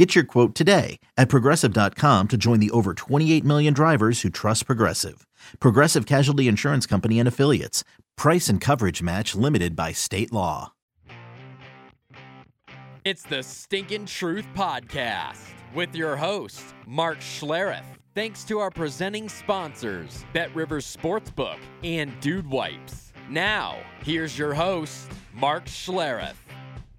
Get your quote today at progressive.com to join the over 28 million drivers who trust Progressive. Progressive Casualty Insurance Company and Affiliates. Price and coverage match limited by state law. It's the Stinkin' Truth Podcast with your host, Mark Schlereth. Thanks to our presenting sponsors, Bet Rivers Sportsbook and Dude Wipes. Now, here's your host, Mark Schlereth.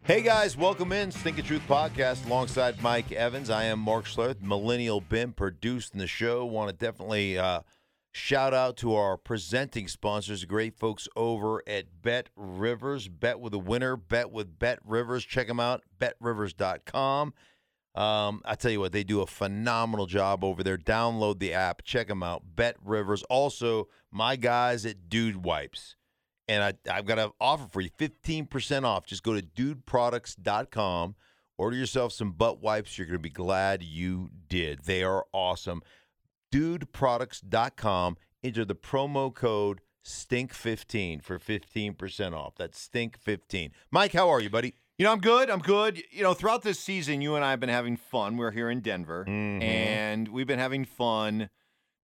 Hey guys, welcome in Stinking Truth Podcast alongside Mike Evans. I am Mark Schlereth, Millennial Ben, producing the show. Want to definitely uh, shout out to our presenting sponsors, great folks over at Bet Rivers. Bet with a winner, bet with Bet Rivers. Check them out, betrivers.com. Um, I tell you what, they do a phenomenal job over there. Download the app, check them out. Bet Rivers. Also, my guys at Dude Wipes and I, I've got an offer for you 15% off. Just go to dudeproducts.com, order yourself some butt wipes. You're going to be glad you did. They are awesome. Dudeproducts.com, enter the promo code STINK15 for 15% off. That's STINK15. Mike, how are you, buddy? You know, I'm good. I'm good. You know, throughout this season, you and I have been having fun. We're here in Denver, Mhm. and we've been having fun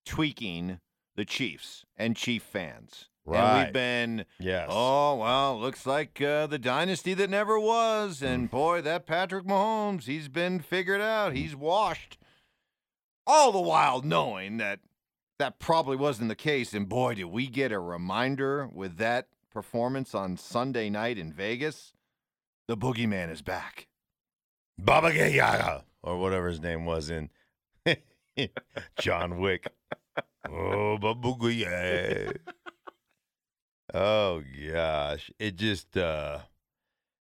tweaking the Chiefs and Chief fans. And Right. we've been, Yes. oh, well, looks like uh, the dynasty that never was. Mm. And boy, that Patrick Mahomes, he's been figured out. He's washed. All the while knowing that that probably wasn't the case. And boy, did we get a reminder with that performance on Sunday night in Vegas. The boogeyman is back. Baba Yaga, or whatever his name was in John Wick. oh, Baba Yaga. Oh gosh, it just uh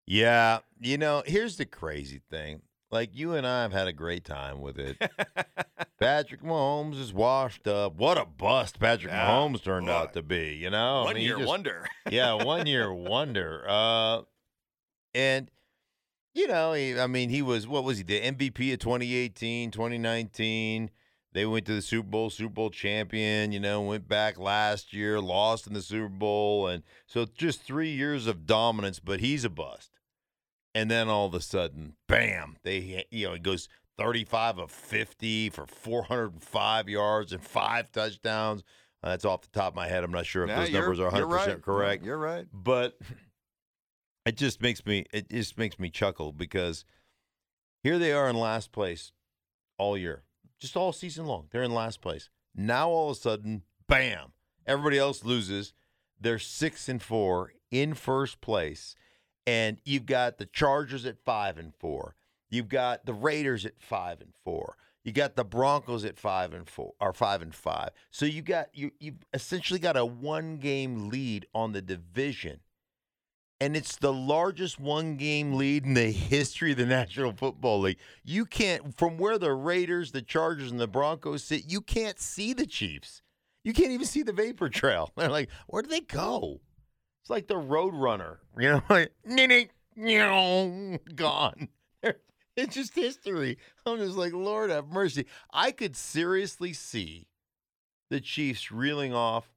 yeah, you know, here's the crazy thing. Like you and I have had a great time with it. Patrick Mahomes is washed up. What a bust Patrick Yeah, Mahomes turned out to be, you know? I One mean, he year just- wonder. yeah, one year wonder. Uh, and you know, he, I mean, he was what was he the MVP of 2018, 2019. They went to the Super Bowl, Super Bowl champion. You know, went back last year, lost in the Super Bowl, and so just three years of dominance. But he's a bust. And then all of a sudden, bam! They you know he goes 35 of 50 for 405 yards and five touchdowns. Uh, that's off the top of my head. I'm not sure if those numbers are 100 you're right. correct You're right. but it just makes me it just makes me chuckle because here they are in last place all year just all season long. They're in last place. Now all of a sudden bam everybody else loses. They're six and four in first place. And you've got the chargers at five and four. You've got the raiders at five and four. You got the broncos at five and four or five and five. So you got you you've essentially got a one game lead on the division and it's the largest one game lead in the history of the National Football League. You can't, from where the Raiders, the Chargers, and the Broncos sit, you can't see the Chiefs. You can't even see the vapor trail. They're like, where do they go? It's like the Road Runner, you know, like, "Nee-nee, meow, gone. It's just history. I'm just like, Lord have mercy. I could seriously see the Chiefs reeling off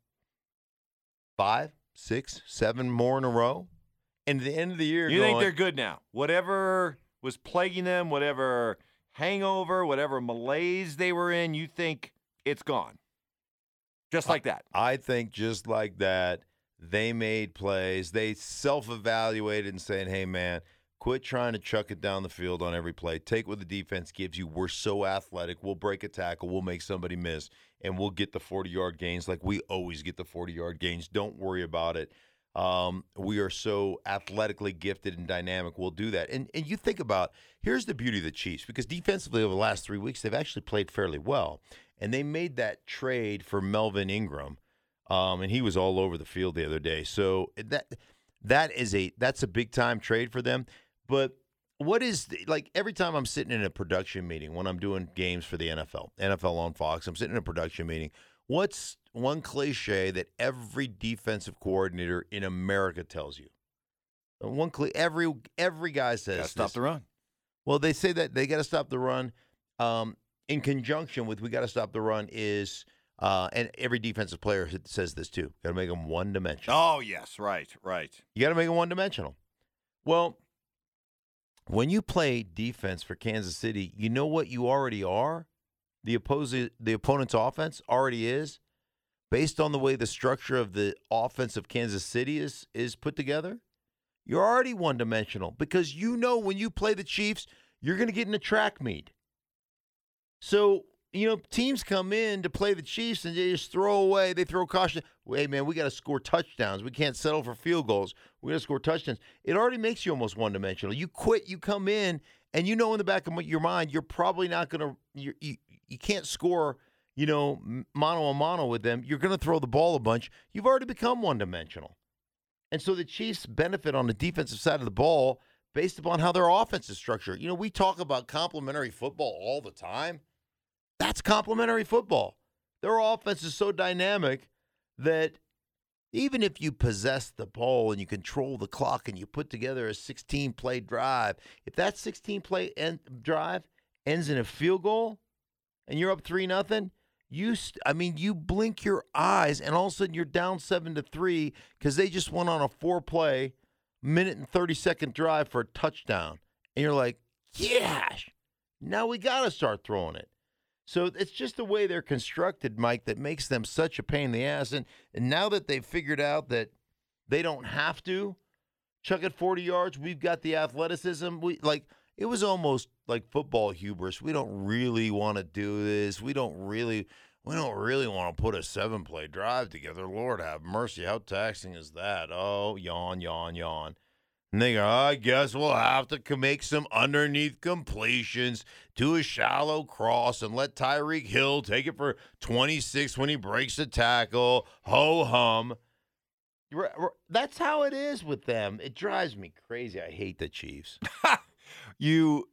five, six, seven more in a row. And at the end of the year, You think they're good now? Whatever was plaguing them, whatever hangover, whatever malaise they were in, you think it's gone. Just like that. I think just like that, they made plays. They self evaluated and saying, hey, man, quit trying to chuck it down the field on every play. Take what the defense gives you. We're so athletic. We'll break a tackle. We'll make somebody miss, and we'll get the 40 yard gains like we always get the 40 yard gains. Don't worry about it. Um, we are so athletically gifted and dynamic. We'll do that. And and you think about here's the beauty of the Chiefs because defensively over the last three weeks they've actually played fairly well, and they made that trade for Melvin Ingram, um, and he was all over the field the other day. So that that is a that's a big time trade for them. But what is the, like every time I'm sitting in a production meeting when I'm doing games for the NFL, NFL on Fox, I'm sitting in a production meeting. What's one cliche that every defensive coordinator in America tells you? Uh, One cli every every guy says Gotta stop this. the run. Well, they say that they got to stop the run. Um, in conjunction with we got to stop the run is, uh, and every defensive player says this too. Got to make them one dimensional. Oh yes, right, right. You got to make them one dimensional. Well, when you play defense for Kansas City, you know what you already are. The opposing the opponent's offense already is based on the way the structure of the offense of Kansas City is is put together. You're already one dimensional because you know when you play the Chiefs, you're going to get in a track meet. So, you know, teams come in to play the Chiefs and they just throw away, they throw caution. Hey, man, we got to score touchdowns. We can't settle for field goals. We got to score touchdowns. It already makes you almost one dimensional. You quit, you come in, and you know in the back of your mind, you're probably not going to, you, can't score, you know, mano a mano with them. You're going to throw the ball a bunch. You've already become one dimensional. And so the Chiefs benefit on the defensive side of the ball based upon how their offense is structured. You know, we talk about complementary football all the time. That's complementary football. Their offense is so dynamic that even if you possess the ball and you control the clock and you put together a 16 play drive, if that 16 play end, drive ends in a field goal and you're up 3 nothing, you st- I mean you blink your eyes and all of a sudden you're down 7 to 3 cuz they just went on a four play minute and 30 second drive for a touchdown. And you're like, "Yeah, now we got to start throwing it." So it's just the way they're constructed, Mike, that makes them such a pain in the ass. And, and now that they've figured out that they don't have to chuck it 40 yards, we've got the athleticism. We like it was almost like football hubris. We don't really want to do this. We don't really we don't really want to put a seven play drive together. Lord have mercy. How taxing is that? Oh, yawn, yawn, yawn. And they go, I guess we'll have to make some underneath completions to a shallow cross and let Tyreek Hill take it for 26 when he breaks the tackle. Ho hum. That's how it is with them. It drives me crazy. I hate the Chiefs. You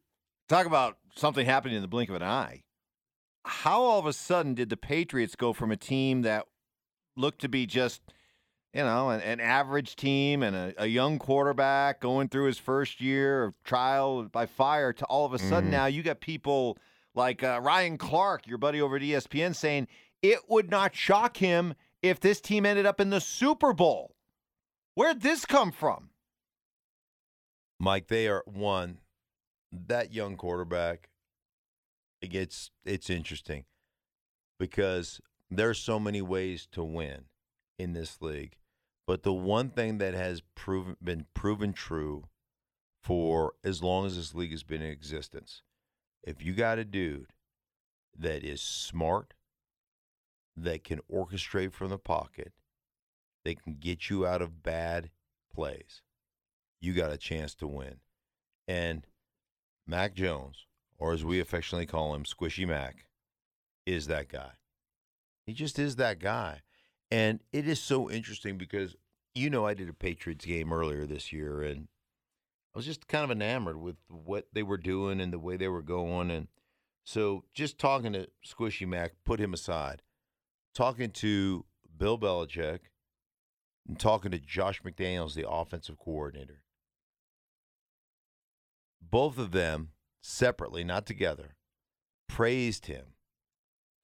talk about something happening in the blink of an eye. How all of a sudden did the Patriots go from a team that looked to be just, you know, an, an average team and a, a young quarterback going through his first year of trial by fire to all of a sudden Mhm. now you got people like uh, Ryan Clark, your buddy over at ESPN, saying it would not shock him if this team ended up in the Super Bowl. Where'd this come from? Mike, they are one. That young quarterback, it gets it's interesting because there's so many ways to win in this league. But the one thing that has proven been proven true for as long as this league has been in existence, if you got a dude that is smart, that can orchestrate from the pocket, they can get you out of bad plays, you got a chance to win. And Mac Jones, or as we affectionately call him, Squishy Mac, is that guy. He just is that guy. And it is so interesting because, you know, I did a Patriots game earlier this year and I was just kind of enamored with what they were doing and the way they were going. And so just talking to Squishy Mac, put him aside, talking to Bill Belichick and talking to Josh McDaniels, the offensive coordinator. Both of them, separately, not together, praised him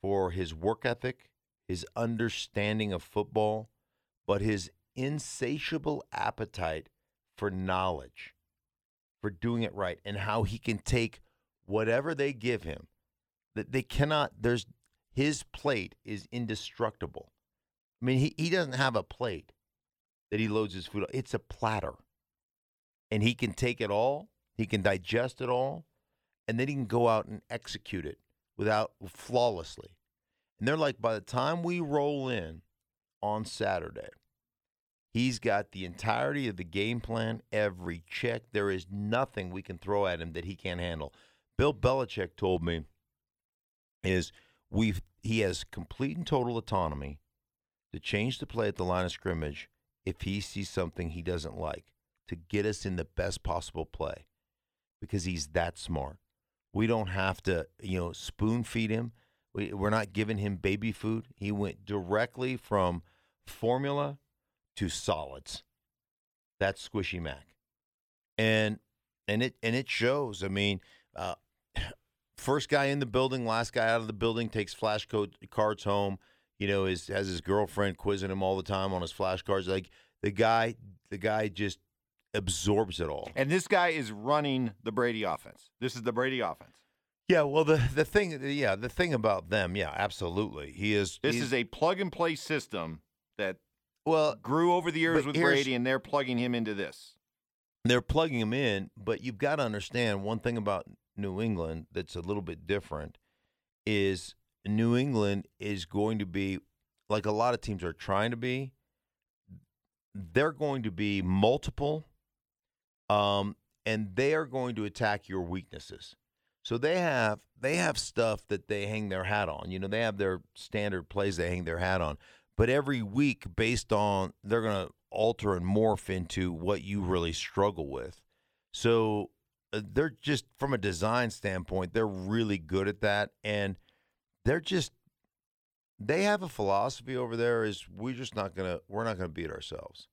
for his work ethic, his understanding of football, but his insatiable appetite for knowledge, for doing it right, and how he can take whatever they give him. That they cannot, there's his plate is indestructible. I mean, he, he doesn't have a plate that he loads his food on. It's a platter. And he can take it all, he can digest it all, and then he can go out and execute it without flawlessly. And they're like, by the time we roll in on Saturday, he's got the entirety of the game plan, every check. There is nothing we can throw at him that he can't handle. Bill Belichick told me is we've he has complete and total autonomy to change the play at the line of scrimmage if he sees something he doesn't like to get us in the best possible play because he's that smart. We don't have to, you know, spoon feed him. We, we're not giving him baby food. He went directly from formula to solids. That's Squishy Mac, and and it and it shows. I mean, uh, first guy in the building, last guy out of the building takes flashcard cards home. You know, is has his girlfriend quizzing him all the time on his flashcards. Like the guy, the guy just absorbs it all. And this guy is running the Brady offense. This is the Brady offense. Yeah, well, the the thing, yeah, the thing about them, yeah, absolutely. He is. This is a plug and play system that well, grew over the years with Brady, and they're plugging him into this. they're plugging him in, but you've got to understand one thing about New England that's a little bit different is New England is going to be like a lot of teams are trying to be. They're going to be multiple, um, and they are going to attack your weaknesses. So they have they have stuff that they hang their hat on. You know, they have their standard plays they hang their hat on. But every week, based on they're going to alter and morph into what you really struggle with. So uh, they're just from a design standpoint, they're really good at that, and they're just they have a philosophy over there is we're just not gonna we're not gonna beat ourselves.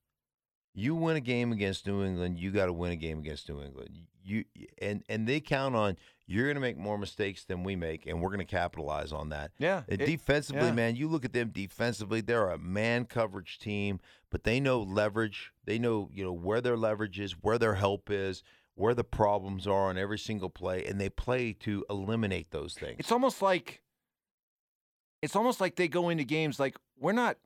You win a game against New England, you got to win a game against New England. You and and they count on you're going to make more mistakes than we make, and we're going to capitalize on that. Yeah, And it- defensively, yeah. man, you look at them defensively; they're a man coverage team, but they know leverage. They know you know where their leverage is, where their help is, where the problems are on every single play, and they play to eliminate those things. It's almost like it's almost like they go into games like we're not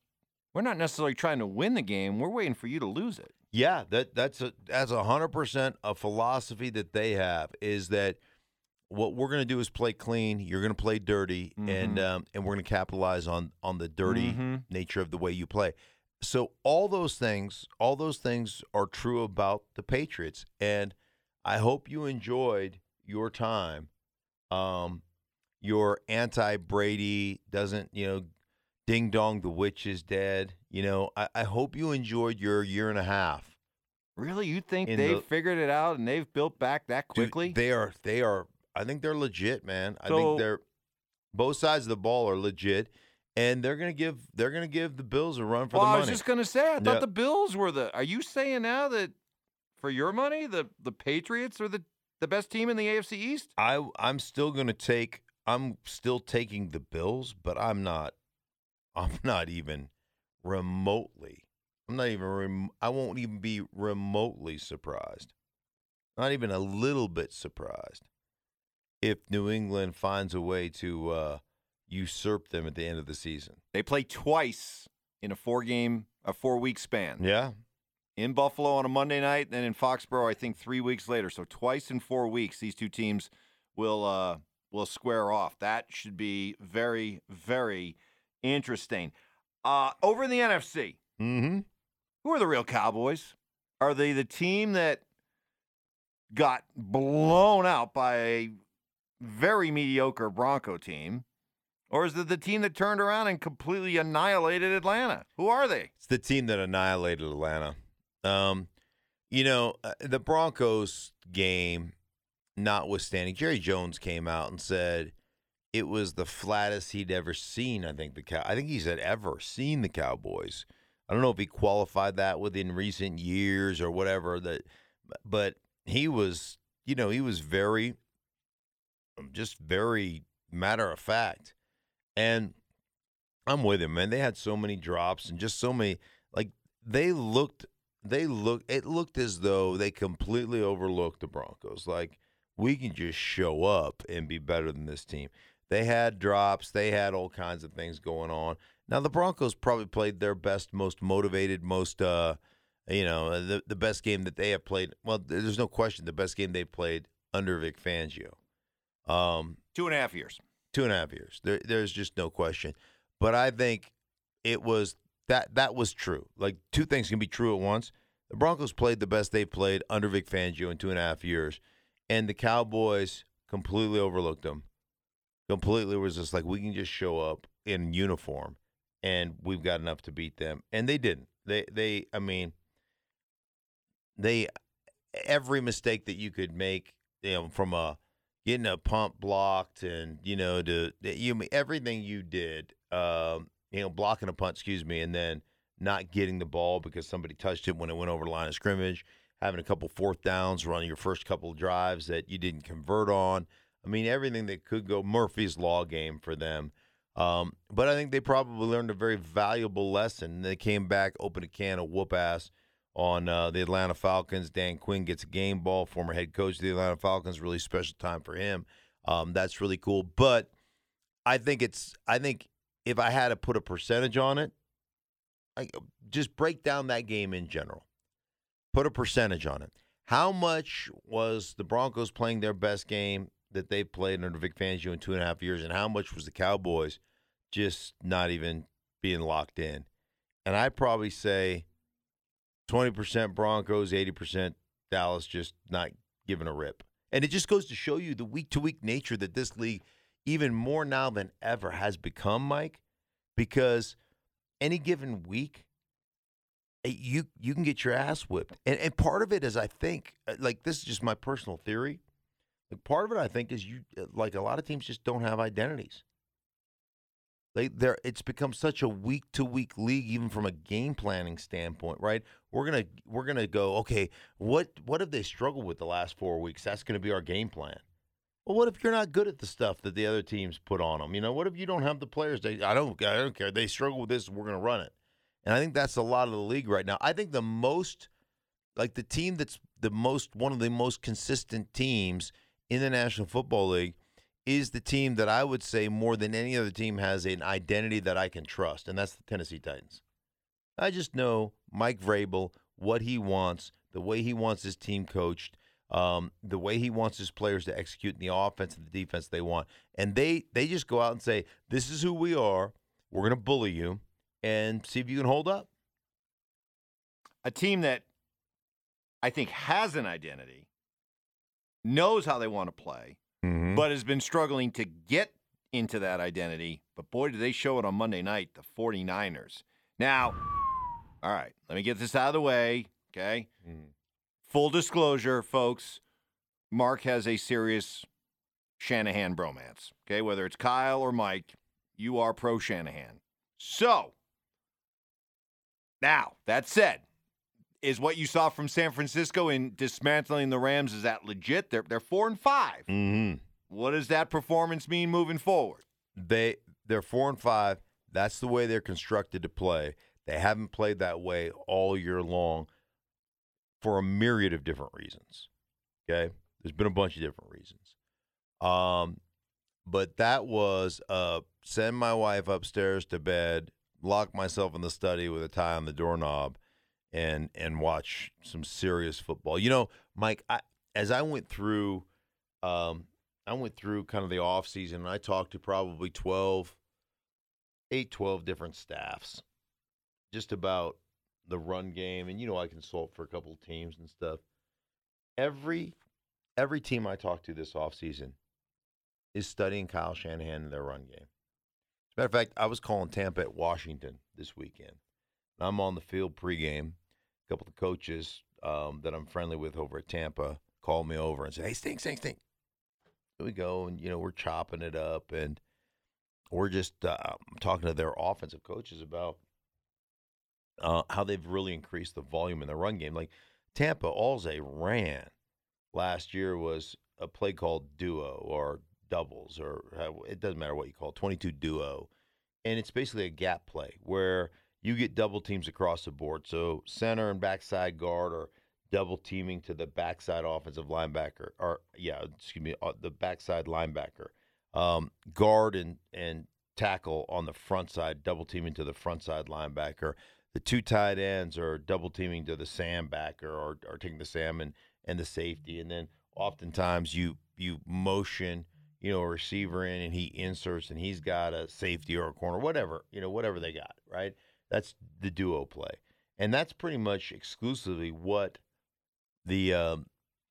we're not necessarily trying to win the game. We're waiting for you to lose it. Yeah, that that's a that's a hundred percent a philosophy that they have is that what we're going to do is play clean. You're going to play dirty, and Mhm. um, and we're going to capitalize on on the dirty Mhm. nature of the way you play. So all those things, all those things are true about the Patriots, and I hope you enjoyed your time. Um, your anti Brady doesn't you know ding dong the witch is dead. You know, I, I hope you enjoyed your year and a half. Really, you think In they've the- figured it out and they've built back that Dude, quickly? they are. They are. I think they're legit, man. I So- think they're both sides of the ball are legit, and they're gonna give they're gonna give the Bills a run for the money. well, the I money. was just gonna say, I thought Yeah. the Bills were the. Are you saying now that for your money, the the Patriots are the the best team in the AFC East? I I'm still gonna take. I'm still taking the Bills, but I'm not. I'm not even remotely. I'm not even. Rem, I won't even be remotely surprised. Not even a little bit surprised if New England finds a way to uh, usurp them at the end of the season. They play twice in a four game, a four week span. Yeah, in Buffalo on a Monday night, and then in Foxborough, I think three weeks later. So twice in four weeks, these two teams will uh, will square off. That should be very, very interesting. Uh, over in the NFC, Mm-hmm. who are the real Cowboys? Are they the team that got blown out by a very mediocre Bronco team? Or is it the team that turned around and completely annihilated Atlanta? Who are they? It's the team that annihilated Atlanta. Um, you know, uh, the Broncos game, notwithstanding, Jerry Jones came out and said it was the flattest he'd ever seen. I think the cow. I think he said ever seen the Cowboys. I don't know if he qualified that within recent years or whatever. That, but he was, you know, he was very, um, just very matter of fact, and I'm with him, man. They had so many drops and just so many like they looked they looked it looked as though they completely overlooked the Broncos. Like we can just show up and be better than this team. They had drops, they had all kinds of things going on. Now the Broncos probably played their best, most motivated, most uh you know, the the best game that they have played. Well, there's no question the best game they played under Vic Fangio. Um Two and a half years. two and a half years. There, there's just no question. But I think it was that that was true. Like two things can be true at once. The Broncos played the best they played under Vic Fangio in two and a half years, and the Cowboys completely overlooked them. Completely was just like we can just show up in uniform, and we've got enough to beat them, and they didn't. They they I mean, they every mistake that you could make, you know, from a getting a pump blocked and you know to you everything you did um, you know blocking a punt excuse me and then not getting the ball because somebody touched it when it went over the line of scrimmage having a couple fourth downs running your first couple of drives that you didn't convert on i mean everything that could go murphy's law game for them um, but i think they probably learned a very valuable lesson they came back opened a can of whoop ass on uh, the Atlanta Falcons. Dan Quinn gets a game ball, former head coach of the Atlanta Falcons. Really special time for him. Um, that's really cool. But I think it's. I think if I had to put a percentage on it, I, just break down that game in general. Put a percentage on it. How much was the Broncos playing their best game that they played under Vic Fangio in two and a half years, and how much was the Cowboys just not even being locked in? And I'd probably say 20% Broncos, 80% Dallas just not giving a rip. And it just goes to show you the week to week nature that this league, even more now than ever, has become, Mike, because any given week, eh, you you can get your ass whipped. And, and part of it is, I think, uh, like this is just my personal theory. Like part of it, I think, is you uh, like a lot of teams just don't have identities. They there it's become such a week to week league, even from a game planning standpoint, right? We're gonna we're gonna go, okay, what what have they struggled with the last four weeks? That's gonna be our game plan. Well, what if you're not good at the stuff that the other teams put on them? You know, what if you don't have the players? They, I don't I don't care. They struggle with this. We're gonna run it, and I think that's a lot of the league right now. I think the most like the team that's the most one of the most consistent teams in the National Football League is the team that I would say more than any other team has an identity that I can trust, and that's the Tennessee Titans. I just know Mike Vrabel, what he wants, the way he wants his team coached, um, the way he wants his players to execute in the offense and the defense they want, and they they just go out and say, "This is who we are. We're going to bully you, and see if you can hold up." A team that I think has an identity, knows how they want to play, Mm-hmm. but has been struggling to get into that identity. But boy, did they show it on Monday night, the 49ers. Now, all right, let me get this out of the way, okay? Mhm. Full disclosure, folks, Mark has a serious Shanahan bromance, okay? Whether it's Kyle or Mike, you are pro Shanahan. So, now, that said, is what you saw from San Francisco in dismantling the Rams is that legit? They're they're 4 and 5. Mm-hmm. What does that performance mean moving forward? They they're four and five. That's the way they're constructed to play. They haven't played that way all year long for a myriad of different reasons. Okay, there's been a bunch of different reasons. Um, but that was uh, send my wife upstairs to bed, lock myself in the study with a tie on the doorknob, and and watch some serious football. You know, Mike, I, as I went through, um, I went through kind of the off season. And I talked to probably 12, 8, 12 different staffs, just about the run game. And you know, I consult for a couple of teams and stuff. Every every team I talked to this offseason is studying Kyle Shanahan and their run game. As a matter of fact, I was calling Tampa at Washington this weekend. I'm on the field pregame. Couple of coaches um, that I'm friendly with over at Tampa called me over and said, "Hey, stink, stink, stink." Here we go, and you know we're chopping it up, and we're just uh, talking to their offensive coaches about uh, how they've really increased the volume in the run game. Like Tampa, all they ran last year was a play called duo or doubles, or it doesn't matter what you call it, 22 duo, and it's basically a gap play where you get double teams across the board. So center and backside guard are double teaming to the backside offensive linebacker, or yeah, excuse me, uh, the backside linebacker. Um, guard and and tackle on the front side, double teaming to the front side linebacker. The two tight ends are double teaming to the Sam backer or, or taking the Sam and, and the safety. And then oftentimes you you motion, you know, a receiver in and he inserts and he's got a safety or a corner, whatever, you know, whatever they got, right? That's the duo play. And that's pretty much exclusively what the um,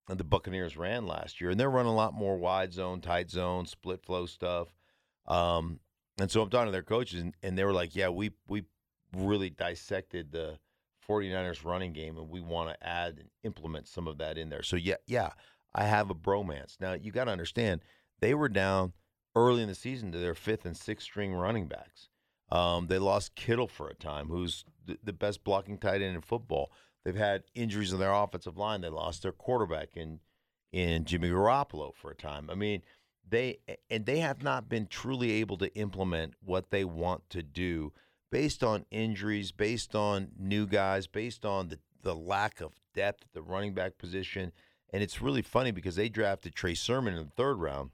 the Buccaneers ran last year. And they're running a lot more wide zone, tight zone, split flow stuff. Um, and so I'm talking to their coaches, and, and they were like, yeah, we we really dissected the 49ers running game, and we want to add and implement some of that in there. So, yeah, yeah, I have a bromance. Now you got to understand they were down early in the season to their fifth and sixth string running backs. Um, they lost Kittle for a time, who's the, best blocking tight end in football. They've had injuries in their offensive line. They lost their quarterback in in Jimmy Garoppolo for a time. I mean, they and they have not been truly able to implement what they want to do based on injuries, based on new guys, based on the the lack of depth at the running back position. And it's really funny because they drafted Trey Sermon in the third round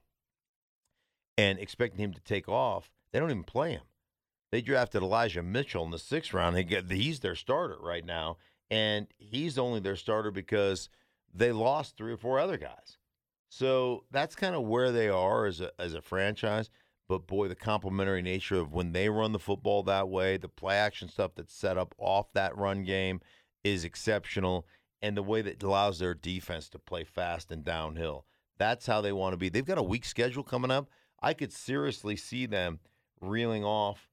and expecting him to take off. They don't even play him. They drafted Elijah Mitchell in the sixth round. He's their starter right now, and he's only their starter because they lost three or four other guys. So that's kind of where they are as a as a franchise. But boy, the complementary nature of when they run the football that way, the play action stuff that's set up off that run game is exceptional, and the way that allows their defense to play fast and downhill. That's how they want to be. They've got a weak schedule coming up. I could seriously see them reeling off,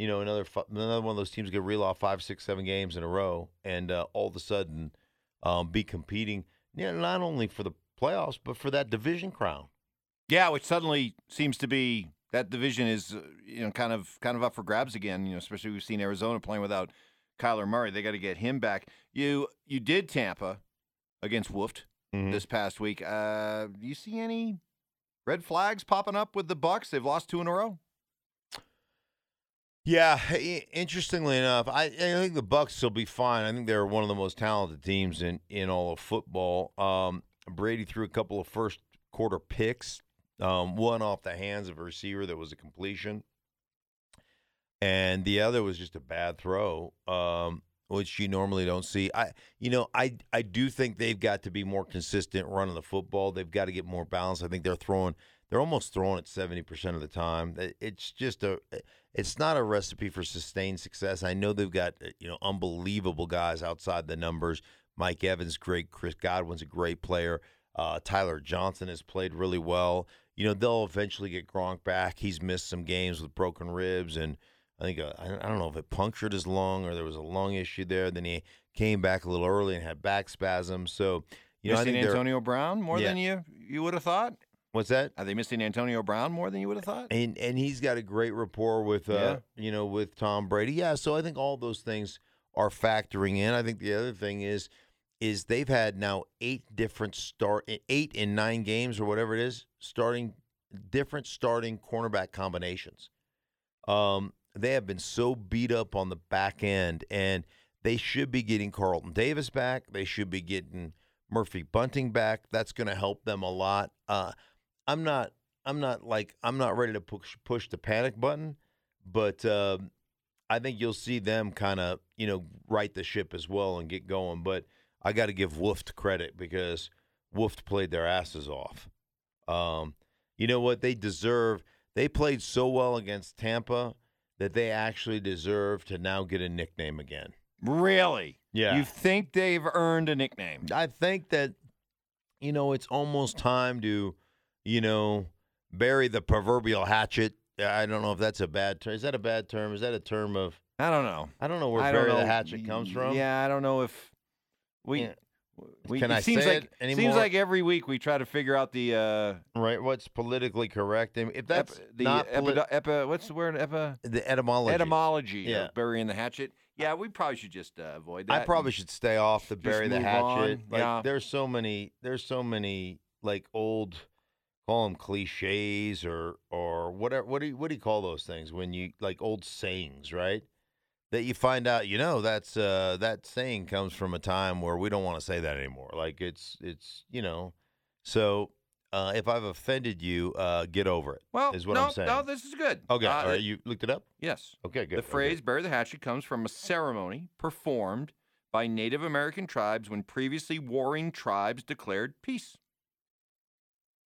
you know, another another one of those teams could reel off five, six, seven games in a row, and uh, all of a sudden um, be competing, know, not only for the playoffs but for that division crown. Yeah, which suddenly seems to be that division is uh, you know kind of kind of up for grabs again. You know, especially we've seen Arizona playing without Kyler Murray. They got to get him back. You you did Tampa against Wolft Mhm. this past week. Uh, do you see any red flags popping up with the Bucks? They've lost two in a row. Yeah, interestingly enough, I, I think the Bucks will be fine. I think they're one of the most talented teams in in all of football. Um, Brady threw a couple of first quarter picks, um, one off the hands of a receiver that was a completion, and the other was just a bad throw, um, which you normally don't see. I, you know, I I do think they've got to be more consistent running the football. They've got to get more balance. I think they're throwing. They're almost throwing it seventy percent of the time. It's just a. It's not a recipe for sustained success. I know they've got you know unbelievable guys outside the numbers. Mike Evans, great. Chris Godwin's a great player. Uh, Tyler Johnson has played really well. You know they'll eventually get Gronk back. He's missed some games with broken ribs, and I think uh, I don't know if it punctured his lung or there was a lung issue there. Then he came back a little early and had back spasms. So you know I missing Antonio Brown more Yeah. than you you would have thought. What's that? Are they missing Antonio Brown more than you would have thought? and and he's got a great rapport with uh you know with Tom Brady. Yeah, so I think all those things are factoring in. I think the other thing is is they've had now eight different start eight in nine games or whatever it is starting different starting cornerback combinations. Um, they have been so beat up on the back end, and they should be getting Carlton Davis back. They should be getting Murphy Bunting back. That's going to help them a lot. Uh, I'm not. I'm not like I'm not ready to push push the panic button, but um, I think you'll see them kind of you know right the ship as well and get going. But I got to give Wolft credit because Wolft played their asses off. Um, you know what they deserve? They played so well against Tampa that they actually deserve to now get a nickname again. Really? Yeah. You think they've earned a nickname? I think that you know it's almost time to you know bury the proverbial hatchet. I don't know if that's a bad term. Is that a bad term? Is that a term of I don't know. I don't know where I bury the hatchet comes from. Yeah, I don't know if we. Yeah. we Can it I seems say like it anymore? seems like every week we try to figure out the uh, Right. What's politically correct? I mean, if that's ep- the not epi- poli- epi- what's the word epi- the etymology. etymology Yeah. of burying the hatchet. Yeah, we probably should just uh, avoid that. I probably should stay off the bury the hatchet. on. Like Yeah. there's so many there's so many like old call them cliches or or whatever what do you what do you call those things when you like old sayings, right? That you find out, you know, that's uh that saying comes from a time where we don't want to say that anymore. Like it's it's, you know. So uh, if I've offended you, uh, get over it. Well, is what no, I'm saying. no, this is good. Okay, Uh, all right, you looked it up? Yes. Okay, good. The okay. phrase bury the hatchet comes from a ceremony performed by Native American tribes when previously warring tribes declared peace.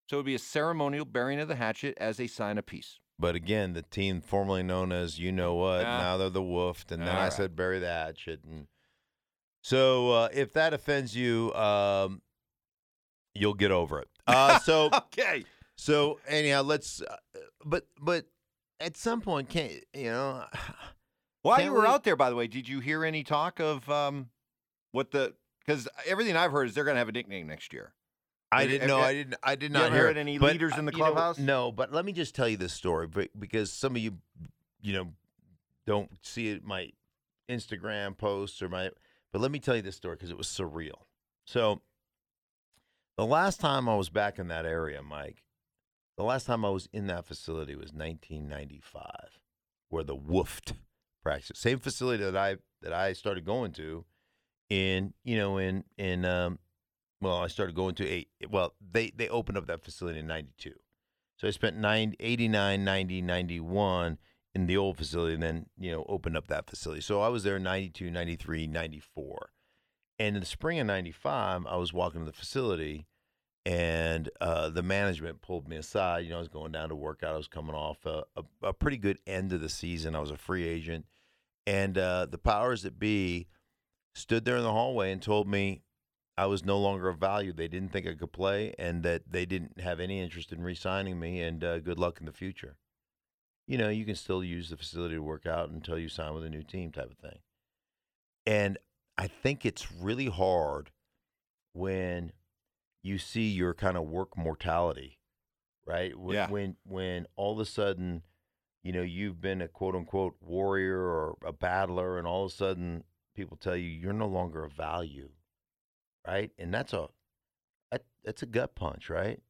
So it would be a ceremonial burying of the hatchet as a sign of peace. But again, the team formerly known as you know what, Yeah. now they're the Woofed, and then All I right. said bury the hatchet. And so uh, if that offends you, um, you'll get over it. Uh, so Okay. so anyhow, let's. Uh, but but at some point, can't you know? While you were we- out there, by the way, did you hear any talk of um, what the? Because everything I've heard is they're going to have a nickname next year. I Did- didn't know. I didn't. I did not hear it. any But, leaders in the uh, you know, clubhouse? no, but let me just tell you this story, because some of you, you know, don't see it my Instagram posts or my. But let me tell you this story because it was surreal. So, the last time I was back in that area, Mike, the last time I was in that facility was 1995, where the Woofed practice, same facility that I that I started going to, in you know in in um, well, I started going to eight. Well, they they opened up that facility in '92, so I spent nine, 89, 90, 91 in the old facility, and then you know opened up that facility. So I was there 92, 93, 94, and in the spring of '95, I was walking to the facility, and uh, the management pulled me aside. You know, I was going down to work out. I was coming off a, a, a pretty good end of the season. I was a free agent, and uh, the powers that be stood there in the hallway and told me I was no longer of value. They didn't think I could play, and that they didn't have any interest in re-signing me. And uh, good luck in the future. You know, you can still use the facility to work out until you sign with a new team, type of thing. And I think it's really hard when you see your kind of work mortality, right? When, Yeah. When when all of a sudden, you know, you've been a quote unquote warrior or a battler, and all of a sudden people tell you you're no longer of value, right? And that's a that, that's a gut punch, right?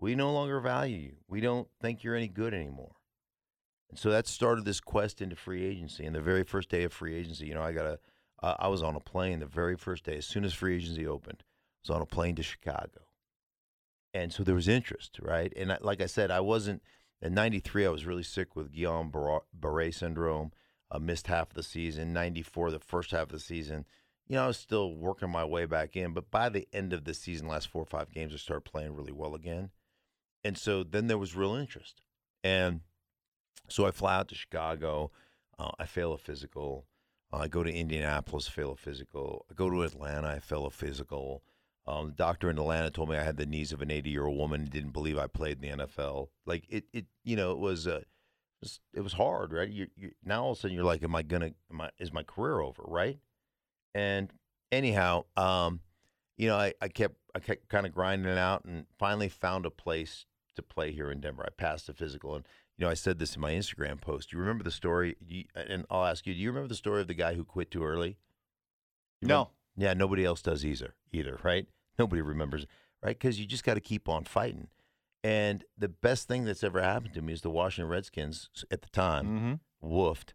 We no longer value you. We don't think you're any good anymore. And so that started this quest into free agency. And the very first day of free agency, you know, I got a, uh, I was on a plane the very first day, as soon as free agency opened, I was on a plane to Chicago. And so there was interest, right? And I, like I said, I wasn't, in 93, I was really sick with Guillain-Barré syndrome. I missed half of the season. 94, the first half of the season, you know, I was still working my way back in. But by the end of the season, last four or five games, I started playing really well again. And so then there was real interest. And so I fly out to Chicago. Uh, I fail a physical. Uh, I go to Indianapolis, fail a physical. I go to Atlanta, I fail a physical. Um, the doctor in Atlanta told me I had the knees of an 80 year old woman and didn't believe I played in the NFL. Like it, it you know, it was, uh, it was, hard, right? You, you, now all of a sudden you're like, am I gonna, am I, is my career over, right? And anyhow, um, you know, I, I kept, I kept kind of grinding it out and finally found a place to play here in Denver. I passed the physical and you know, I said this in my Instagram post. You remember the story? You, and I'll ask you: Do you remember the story of the guy who quit too early? You No. remember? Yeah, nobody else does either. Either, right? Nobody remembers, right? Because you just got to keep on fighting. And the best thing that's ever happened to me is the Washington Redskins at the time Mm-hmm. woofed,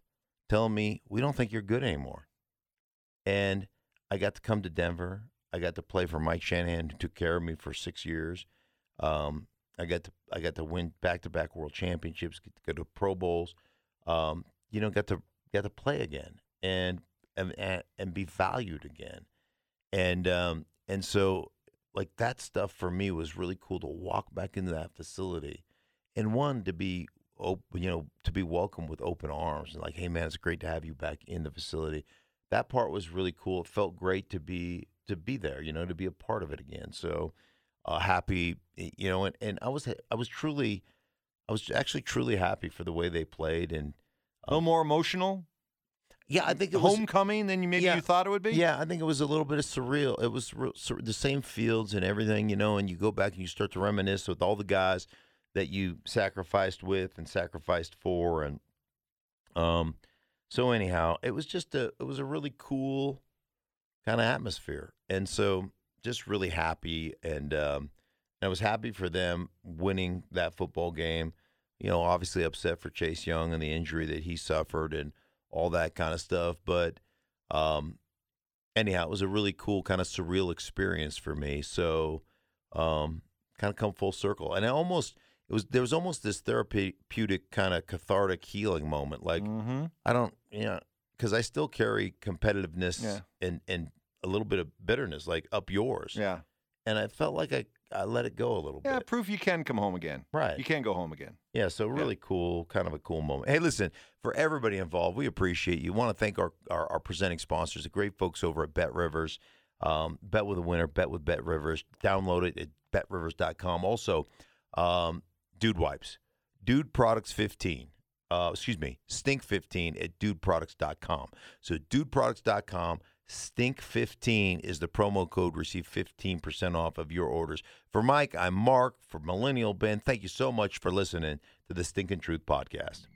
telling me we don't think you're good anymore. And I got to come to Denver. I got to play for Mike Shanahan, who took care of me for six years. Um, I got to I got to win back to back world championships, get to go to Pro Bowls. Um, you know, got to got to play again and and and, be valued again. And um, and so like that stuff for me was really cool to walk back into that facility and one to be open, you know, to be welcomed with open arms and like, hey man, it's great to have you back in the facility. That part was really cool. It felt great to be to be there, you know, to be a part of it again. So uh, happy, you know, and, and I was I was truly, I was actually truly happy for the way they played and A little more emotional. yeah, I think it was homecoming than you maybe Yeah. you thought it would be. Yeah, I think it was a little bit of surreal. It was sur- the same fields and everything, you know, and you go back and you start to reminisce with all the guys that you sacrificed with and sacrificed for, and um, so anyhow, it was just a it was a really cool kind of atmosphere, and so just really happy, and um, I was happy for them winning that football game. You know, obviously upset for Chase Young and the injury that he suffered and all that kind of stuff, but um, anyhow, it was a really cool kind of surreal experience for me. So, um, kind of come full circle, and I almost it was there was almost this therapeutic kind of cathartic healing moment. Like Mm-hmm. I don't, you know, because I still carry competitiveness Yeah. and and a little bit of bitterness, like up yours. Yeah. And I felt like I I let it go a little Yeah. bit. Proof you can come home again. Right. You can go home again. Yeah, so really cool, kind of a cool moment. Hey, listen, for everybody involved, we appreciate you. Want to thank our, our, our presenting sponsors, the great folks over at Bet Rivers. Um, bet with a winner, bet with Bet Rivers. Download it at betrivers.com. Also, um, Dude Wipes, Dude Products 15. Uh, excuse me, Stink 15 at dudeproducts.com. So, dudeproducts.com. Stink15 is the promo code. Receive 15% off of your orders. For Mike, I'm Mark. For Millennial Ben, thank you so much for listening to the Stinking Truth Podcast.